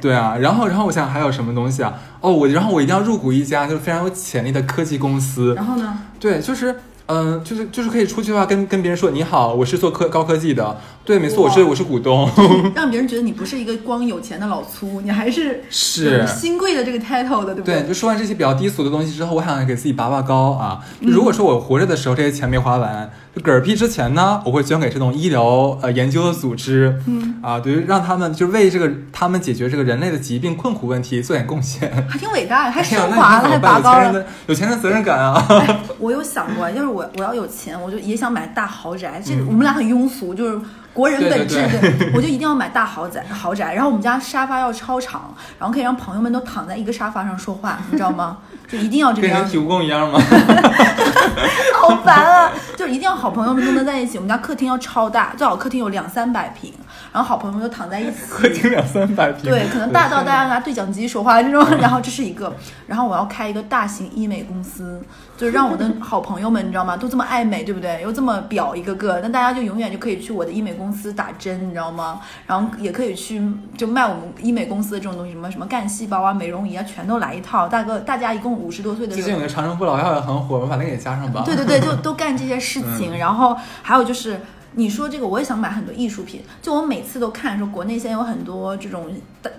对啊，然后然后我想还有什么东西啊？哦，我然后我一定要入股一家就是非常有潜力的科技公司。然后呢？对，就是嗯、就是就是可以出去的话跟跟别人说你好，我是做科高科技的。对，没错，我是我是股东。让别人觉得你不是一个光有钱的老粗，你还是是新贵的这个 title 的，对不对，就说完这些比较低俗的东西之后，我想给自己拔拔高啊。如果说我活着的时候这些钱没花完，就嗝屁之前呢，我会捐给这种医疗呃研究的组织，嗯啊，对于让他们就为这个他们解决这个人类的疾病困苦问题做点贡献。还挺伟大，还升华了，还拔高了。有钱人的责任感啊。我有想过，要是我我要有钱，我就也想买大豪宅。这嗯我们俩很庸俗，就是国人本质，对对对我就一定要买大豪宅 豪宅。然后我们家沙发要超长，然后可以让朋友们都躺在一个沙发上说话，你知道吗？就一定要这个样子。跟人体蜈蚣一样吗？好烦啊！就一定要好朋友们都能在一起。我们家客厅要超大，最好客厅有两三百平，然后好朋友们都躺在一起。两三百平。对，可能大到大家拿对讲机说话这种，然后这是一个，然后我要开一个大型医美公司，就是让我的好朋友们，你知道吗？都这么爱美，对不对？又这么表一个个，那大家就永远就可以去我的医美公司打针，你知道吗？然后也可以去就卖我们医美公司的这种东西，什么什么干细胞啊、美容仪啊，全都来一套。大哥，大家一共五十多岁的人最近有个长生不老药也很火，我们把那个也加上吧。对对对，就 都干这些事情。然后还有就是，你说这个，我也想买很多艺术品。就我每次都看说，国内现在有很多这种当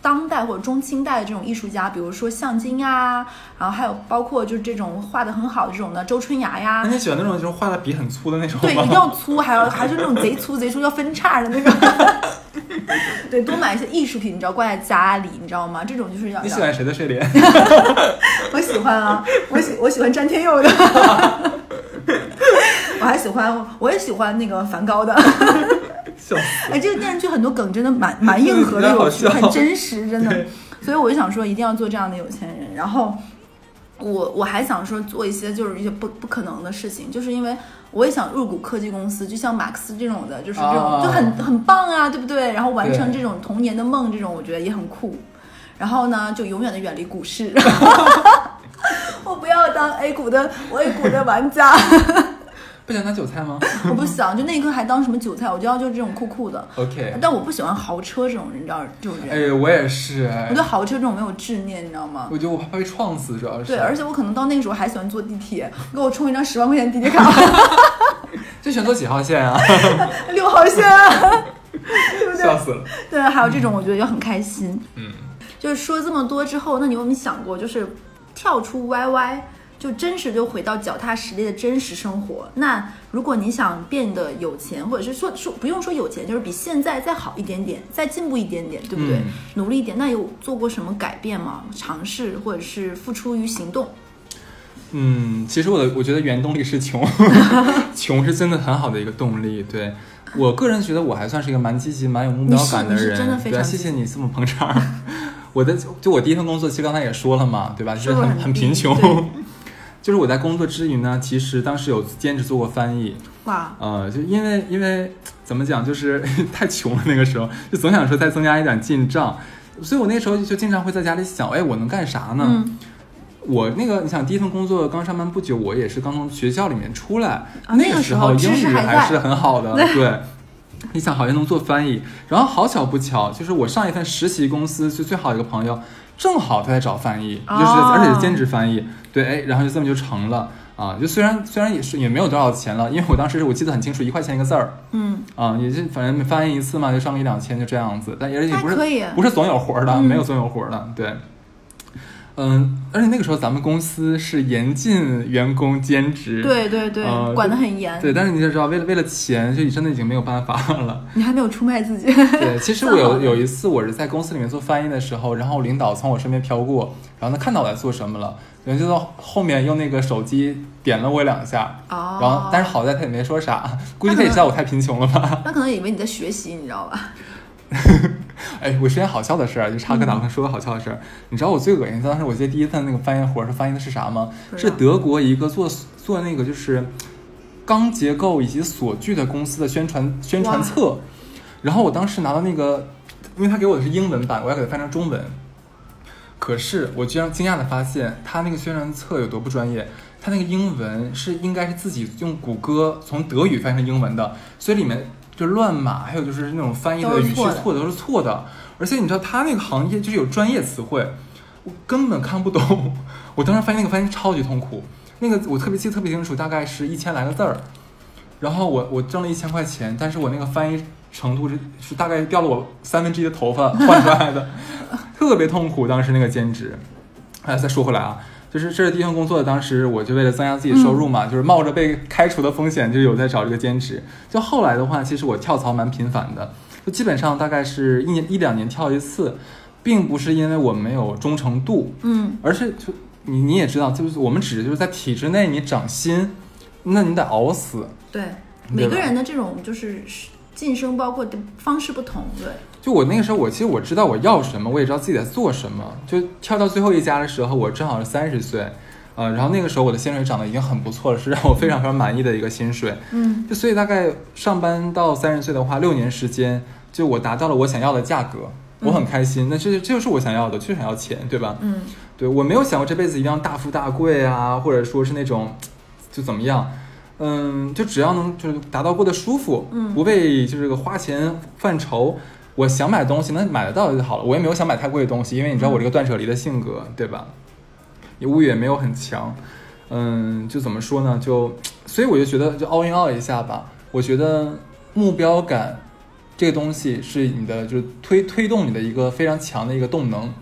当代或者中清代的这种艺术家，比如说向京呀，然后还有包括就是这种画的很好的这种的周春芽呀那。你喜欢那种就是画的笔很粗的那种？对，一定 要粗，还要还是那种贼粗贼粗要分叉的那种。对，多买一些艺术品，你知道挂在家里，你知道吗？这种就是要你喜欢谁的睡莲？我喜欢啊，我喜我喜欢詹天佑的。我还喜欢，我也喜欢那个梵高的。笑死！哎，这个电视剧很多梗真的蛮 蛮硬核的，有趣，很真实，真的。所以我就想说，一定要做这样的有钱人。然后我我还想说做一些就是一些不不可能的事情，就是因为我也想入股科技公司，就像马克思这种的，就是这种、啊就很很棒啊，对不对？然后完成这种童年的梦，这种我觉得也很酷。然后呢，就永远的远离股市。我不要当 A 股的 A 股的玩家，不想当韭菜吗 我不想，就那一刻还当什么韭菜，我就要就是这种酷酷的。？OK，但我不喜欢豪车这种人，你知道这种人。哎，我也是，哎我对豪车这种没有执念，你知道吗？我觉得我怕被撞死，主要是。对，而且我可能到那个时候还喜欢坐地铁，给我充一张十万块钱地铁卡，就选择几号线啊？六号线啊，对不对？笑死了。对，还有这种，我觉得就很开心。嗯，就是说这么多之后，那你有没有想过，就是跳出 YY，就真实就回到脚踏实地的真实生活？那如果你想变得有钱，或者是说说不用说有钱，就是比现在再好一点点，再进步一点点，对不对？嗯努力一点，那有做过什么改变吗？尝试或者是付出于行动？嗯，其实我的我觉得原动力是穷，穷是真的很好的一个动力。对我个人觉得我还算是一个蛮积极、蛮有目标感的人。真的非对啊，常谢谢你这么捧场。我的就我第一份工作，其实刚才也说了嘛，对吧？就是很很贫穷对。就是我在工作之余呢，其实当时有兼职做过翻译，哇，呃，就因为因为怎么讲，就是 太穷了那个时候，就总想说再增加一点进账，所以我那时候就经常会在家里想，哎，我能干啥呢？嗯，我那个，你想第一份工作刚上班不久，我也是刚从学校里面出来，啊那个时候英语还是很好的，对。你想好像能做翻译，然后好巧不巧，就是我上一份实习公司就最好的一个朋友，正好他在找翻译，就是哦而且是兼职翻译，对，哎，然后就这么就成了啊。就虽然虽然也是也没有多少钱了，因为我当时我记得很清楚，一块钱一个字儿。嗯，啊，也就反正翻译一次嘛，就上个一两千就这样子，但也也不是不是总有活儿的，嗯。没有总有活儿的，对。嗯，而且那个时候咱们公司是严禁员工兼职，对对对，呃管得很严。对，但是你就知道，为了为了钱，就真的已经没有办法了。你还没有出卖自己。对，其实 我有有一次，我是在公司里面做翻译的时候，然后领导从我身边飘过，然后他看到我在做什么了，然后就到后面用那个手机点了我两下，哦，然后但是好在他也没说啥，估计他也知道我太贫穷了吧。那可能以为你在学习，你知道吧？哎，我说件好笑的事儿，就插科打诨，说个好笑的事儿。你知道我最恶心，当时我记得第一份那个翻译活儿是翻译的是啥吗？是德国一个做做那个就是钢结构以及锁具的公司的宣传宣传册。然后我当时拿到那个，因为他给我的是英文版，我要给他翻成中文。可是我居然惊讶的发现，他那个宣传册有多不专业。他那个英文是应该是自己用谷歌从德语翻成英文的，所以里面就乱码，还有就是那种翻译的语气错的都是错的。而且你知道他那个行业就是有专业词汇，我根本看不懂。我当时翻译那个翻译超级痛苦，那个我特别记得特别清楚，大概是一千来个字儿。然后我我挣了一千块钱，但是我那个翻译程度是是大概掉了我三分之一的头发 换出来的，特别痛苦。当时那个兼职，哎，再说回来啊，就是这是第一份工作，当时我就为了增加自己收入嘛，就是冒着被开除的风险，就有在找这个兼职。就后来的话，其实我跳槽蛮频繁的，就基本上大概是一年一两年跳一次，并不是因为我没有忠诚度，嗯，而是就你你也知道，就是我们只就是在体制内你涨薪，那你得熬死。对，对每个人的这种就是晋升，包括的方式不同，对，就我那个时候，我其实我知道我要什么，我也知道自己在做什么。就跳到最后一家的时候，我正好是三十岁，呃，然后那个时候我的薪水涨得已经很不错了，是让我非常非常满意的一个薪水。嗯，就所以大概上班到三十岁的话，六年时间，就我达到了我想要的价格，我很开心。那这这就是我想要的，就是想要钱，对吧？嗯，对我没有想过这辈子一定要大富大贵啊，或者说是那种就怎么样，嗯，就只要能就是达到过得舒服，嗯不为就是这个花钱犯愁，我想买东西能买得到就好了。我也没有想买太贵的东西，因为你知道我这个断舍离的性格，对吧？也物欲也没有很强，嗯，就怎么说呢？就所以我就觉得就 all in all 一下吧。我觉得目标感这个东西是你的就是推推动你的一个非常强的一个动能。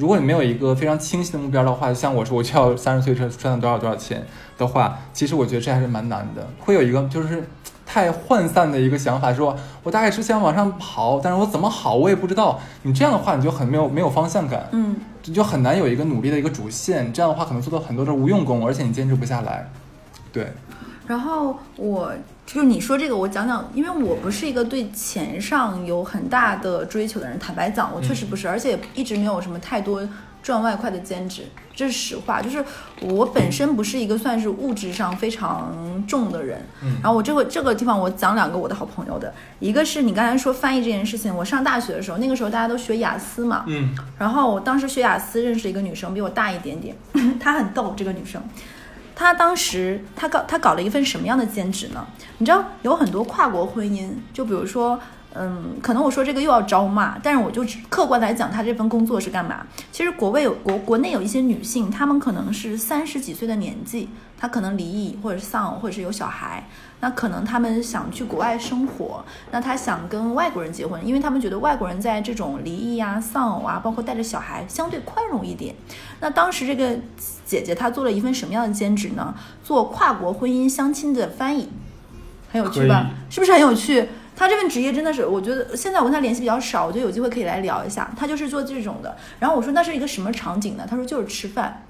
如果你没有一个非常清晰的目标的话，像我说我就要 三十岁赚赚到多少多少钱的话，其实我觉得这还是蛮难的。会有一个就是太涣散的一个想法，说我大概是想往上跑，但是我怎么好我也不知道。你这样的话，你就很没有没有方向感，嗯，你就很难有一个努力的一个主线。这样的话，可能做到很多的无用功，而且你坚持不下来。对，然后我就是你说这个，我讲讲，因为我不是一个对钱上有很大的追求的人，坦白讲，我确实不是，而且一直没有什么太多赚外快的兼职，这是实话。就是我本身不是一个算是物质上非常重的人。嗯然后我这个这个地方我讲两个我的好朋友的，一个是你刚才说翻译这件事情，我上大学的时候，那个时候大家都学雅思嘛，嗯然后我当时学雅思认识一个女生，比我大一点点，她很逗，这个女生。他当时他搞他搞了一份什么样的兼职呢？你知道有很多跨国婚姻，就比如说，嗯，可能我说这个又要招骂，但是我就只客观来讲，他这份工作是干嘛？其实国外有国国内有一些女性，她们可能是三十几岁的年纪，她可能离异或者丧或者是有小孩，那可能他们想去国外生活，那他想跟外国人结婚，因为他们觉得外国人在这种离异啊、丧偶啊，包括带着小孩，相对宽容一点。那当时这个姐姐她做了一份什么样的兼职呢？做跨国婚姻相亲的翻译，很有趣吧？是不是很有趣？她这份职业真的是，我觉得现在我跟她联系比较少，我觉得有机会可以来聊一下。她就是做这种的。然后我说那是一个什么场景呢？她说就是吃饭。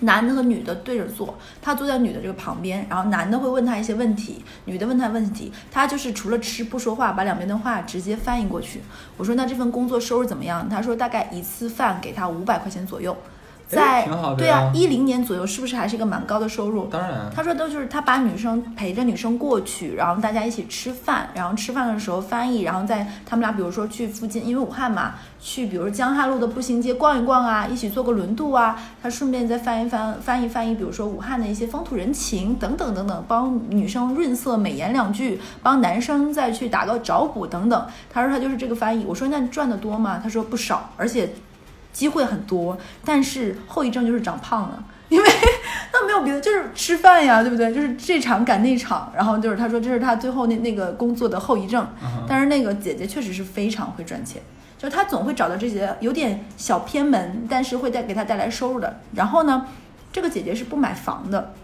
男的和女的对着坐，他坐在女的这个旁边，然后男的会问他一些问题，女的问他问题，他就是除了吃不说话，把两边的话直接翻译过去。我说那这份工作收入怎么样？他说大概一次饭给他五百块钱左右，在对啊呀，一零年左右是不是还是一个蛮高的收入？当然，他说都就是他把女生陪着女生过去，然后大家一起吃饭，然后吃饭的时候翻译，然后在他们俩比如说去附近，因为武汉嘛，去比如江汉路的步行街逛一逛啊，一起坐个轮渡啊，他顺便再翻一翻翻译翻译，比如说武汉的一些风土人情等等等等，帮女生润色美颜两句，帮男生再去打个招呼等等。他说他就是这个翻译，我说那你赚的多吗？他说不少，而且机会很多，但是后遗症就是长胖了。因为 那没有别的，就是吃饭呀，对不对？就是这场赶那场，然后就是他说这是他最后那那个工作的后遗症。但是那个姐姐确实是非常会赚钱，就是她总会找到这些有点小偏门，但是会带给她带来收入的。然后呢，这个姐姐是不买房的，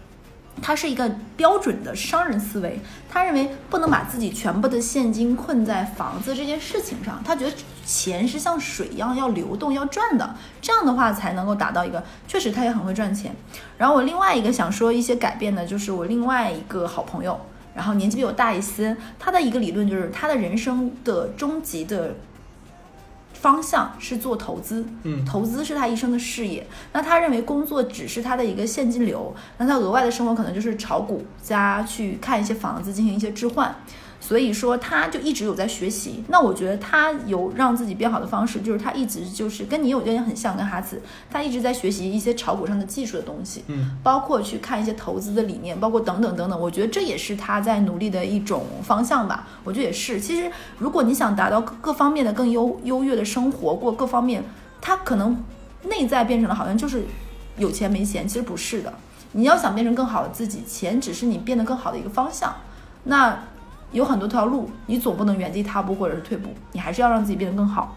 他是一个标准的商人思维，他认为不能把自己全部的现金困在房子这件事情上，他觉得钱是像水一样要流动要赚的，这样的话才能够达到一个，确实他也很会赚钱。然后我另外一个想说一些改变的，就是我另外一个好朋友，然后年纪比我大一些，他的一个理论就是他的人生的终极的方向是做投资，嗯投资是他一生的事业。那他认为工作只是他的一个现金流，那他额外的生活可能就是炒股加去看一些房子进行一些置换。所以说，他就一直有在学习。那我觉得他有让自己变好的方式，就是他一直就是跟你有点很像，跟哈茨，他一直在学习一些炒股上的技术的东西。嗯包括去看一些投资的理念，包括等等等等，我觉得这也是他在努力的一种方向吧。我觉得也是。其实，如果你想达到各各方面的更优优越的生活，过各方面，他可能内在变成了好像就是有钱没钱，其实不是的。你要想变成更好的自己，钱只是你变得更好的一个方向。那有很多条路，你总不能原地踏步或者是退步，你还是要让自己变得更好。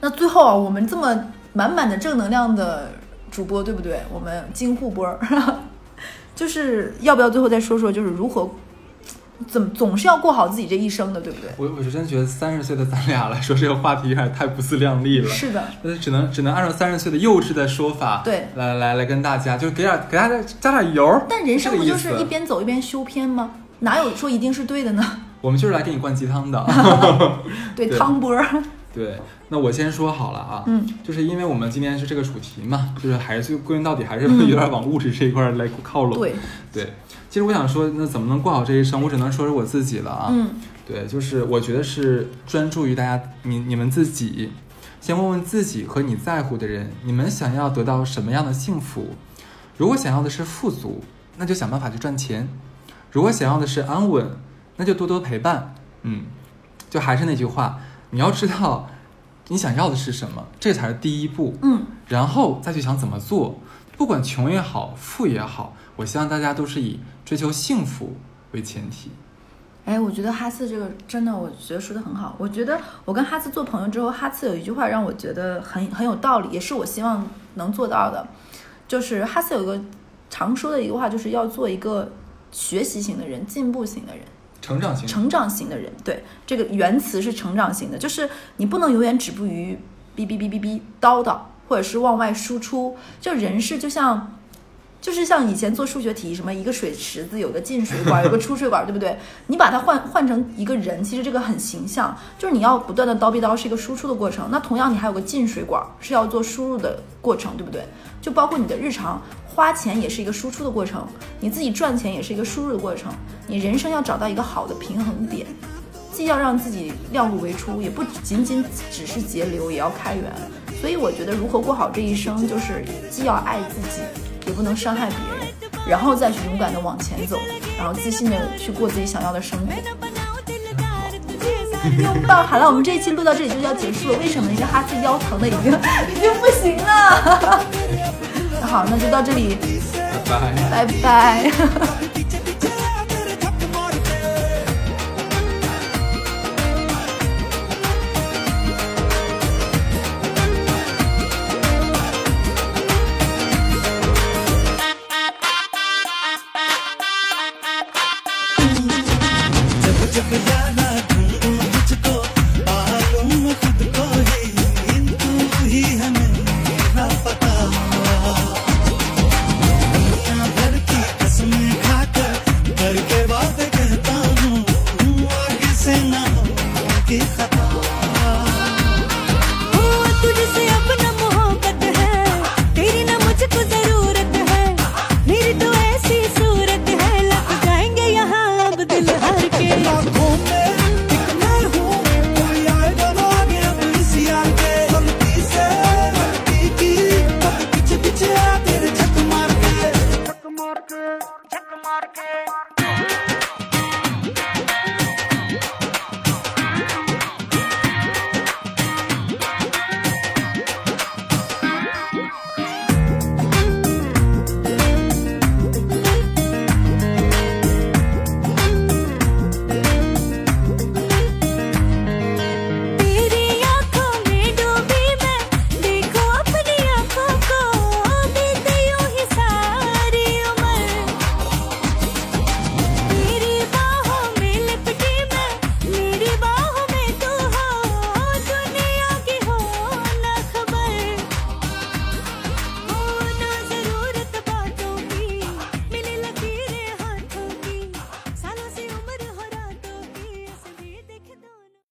那最后啊，我们这么满满的正能量的主播，对不对？我们金护波儿，就是要不要最后再说说，就是如何怎么总是要过好自己这一生的，对不对？我我是真觉得三十岁的咱俩来说这个话题有点太不自量力了。是的，那只能只能按照三十岁的幼稚的说法，对来来来跟大家就给点给大家加点油。但人生不就是一边走一边修片吗？哪有说一定是对的呢？我们就是来给你灌鸡汤的。对，对汤波儿，对，那我先说好了啊，嗯，就是因为我们今天是这个主题嘛，就是还是归根到底还是嗯有点往物质这一块儿来靠拢。对，对，其实我想说，那怎么能过好这一生？我只能说是我自己了啊。嗯对，就是我觉得是专注于大家你你们自己，先问问自己和你在乎的人，你们想要得到什么样的幸福？如果想要的是富足，那就想办法去赚钱；如果想要的是安稳，那就多多陪伴。嗯，就还是那句话，你要知道你想要的是什么，这才是第一步。嗯，然后再去想怎么做。不管穷也好，富也好，我希望大家都是以追求幸福为前提。哎，我觉得哈次这个真的，我觉得说的很好。我觉得我跟哈次做朋友之后，哈次有一句话让我觉得很很有道理，也是我希望能做到的。就是哈次有个常说的一个话，就是要做一个学习型的人，进步型的人。成长型，成长型的人，对这个原词是成长型的，就是你不能永远止步于哔哔哔哔哔叨叨，或者是往外输出。就人是就像就是像以前做数学题，什么一个水池子有个 进水管，有个出水管，对不对？你把它换换成一个人，其实这个很形象，就是你要不断的叨逼叨是一个输出的过程。那同样你还有个进水管，是要做输入的过程，对不对？就包括你的日常花钱也是一个输出的过程，你自己赚钱也是一个输入的过程。你人生要找到一个好的平衡点，既要让自己量入为出，也不仅仅只是节流，也要开源。所以我觉得如何过好这一生，就是既要爱自己。也不能伤害别人，然后再去勇敢的往前走，然后自信的去过自己想要的生活。拥抱，好了，我们这一期录到这里就要结束了。为什么？因为哈斯腰疼的已经 已经不行了。好，那就到这里，拜拜，拜拜。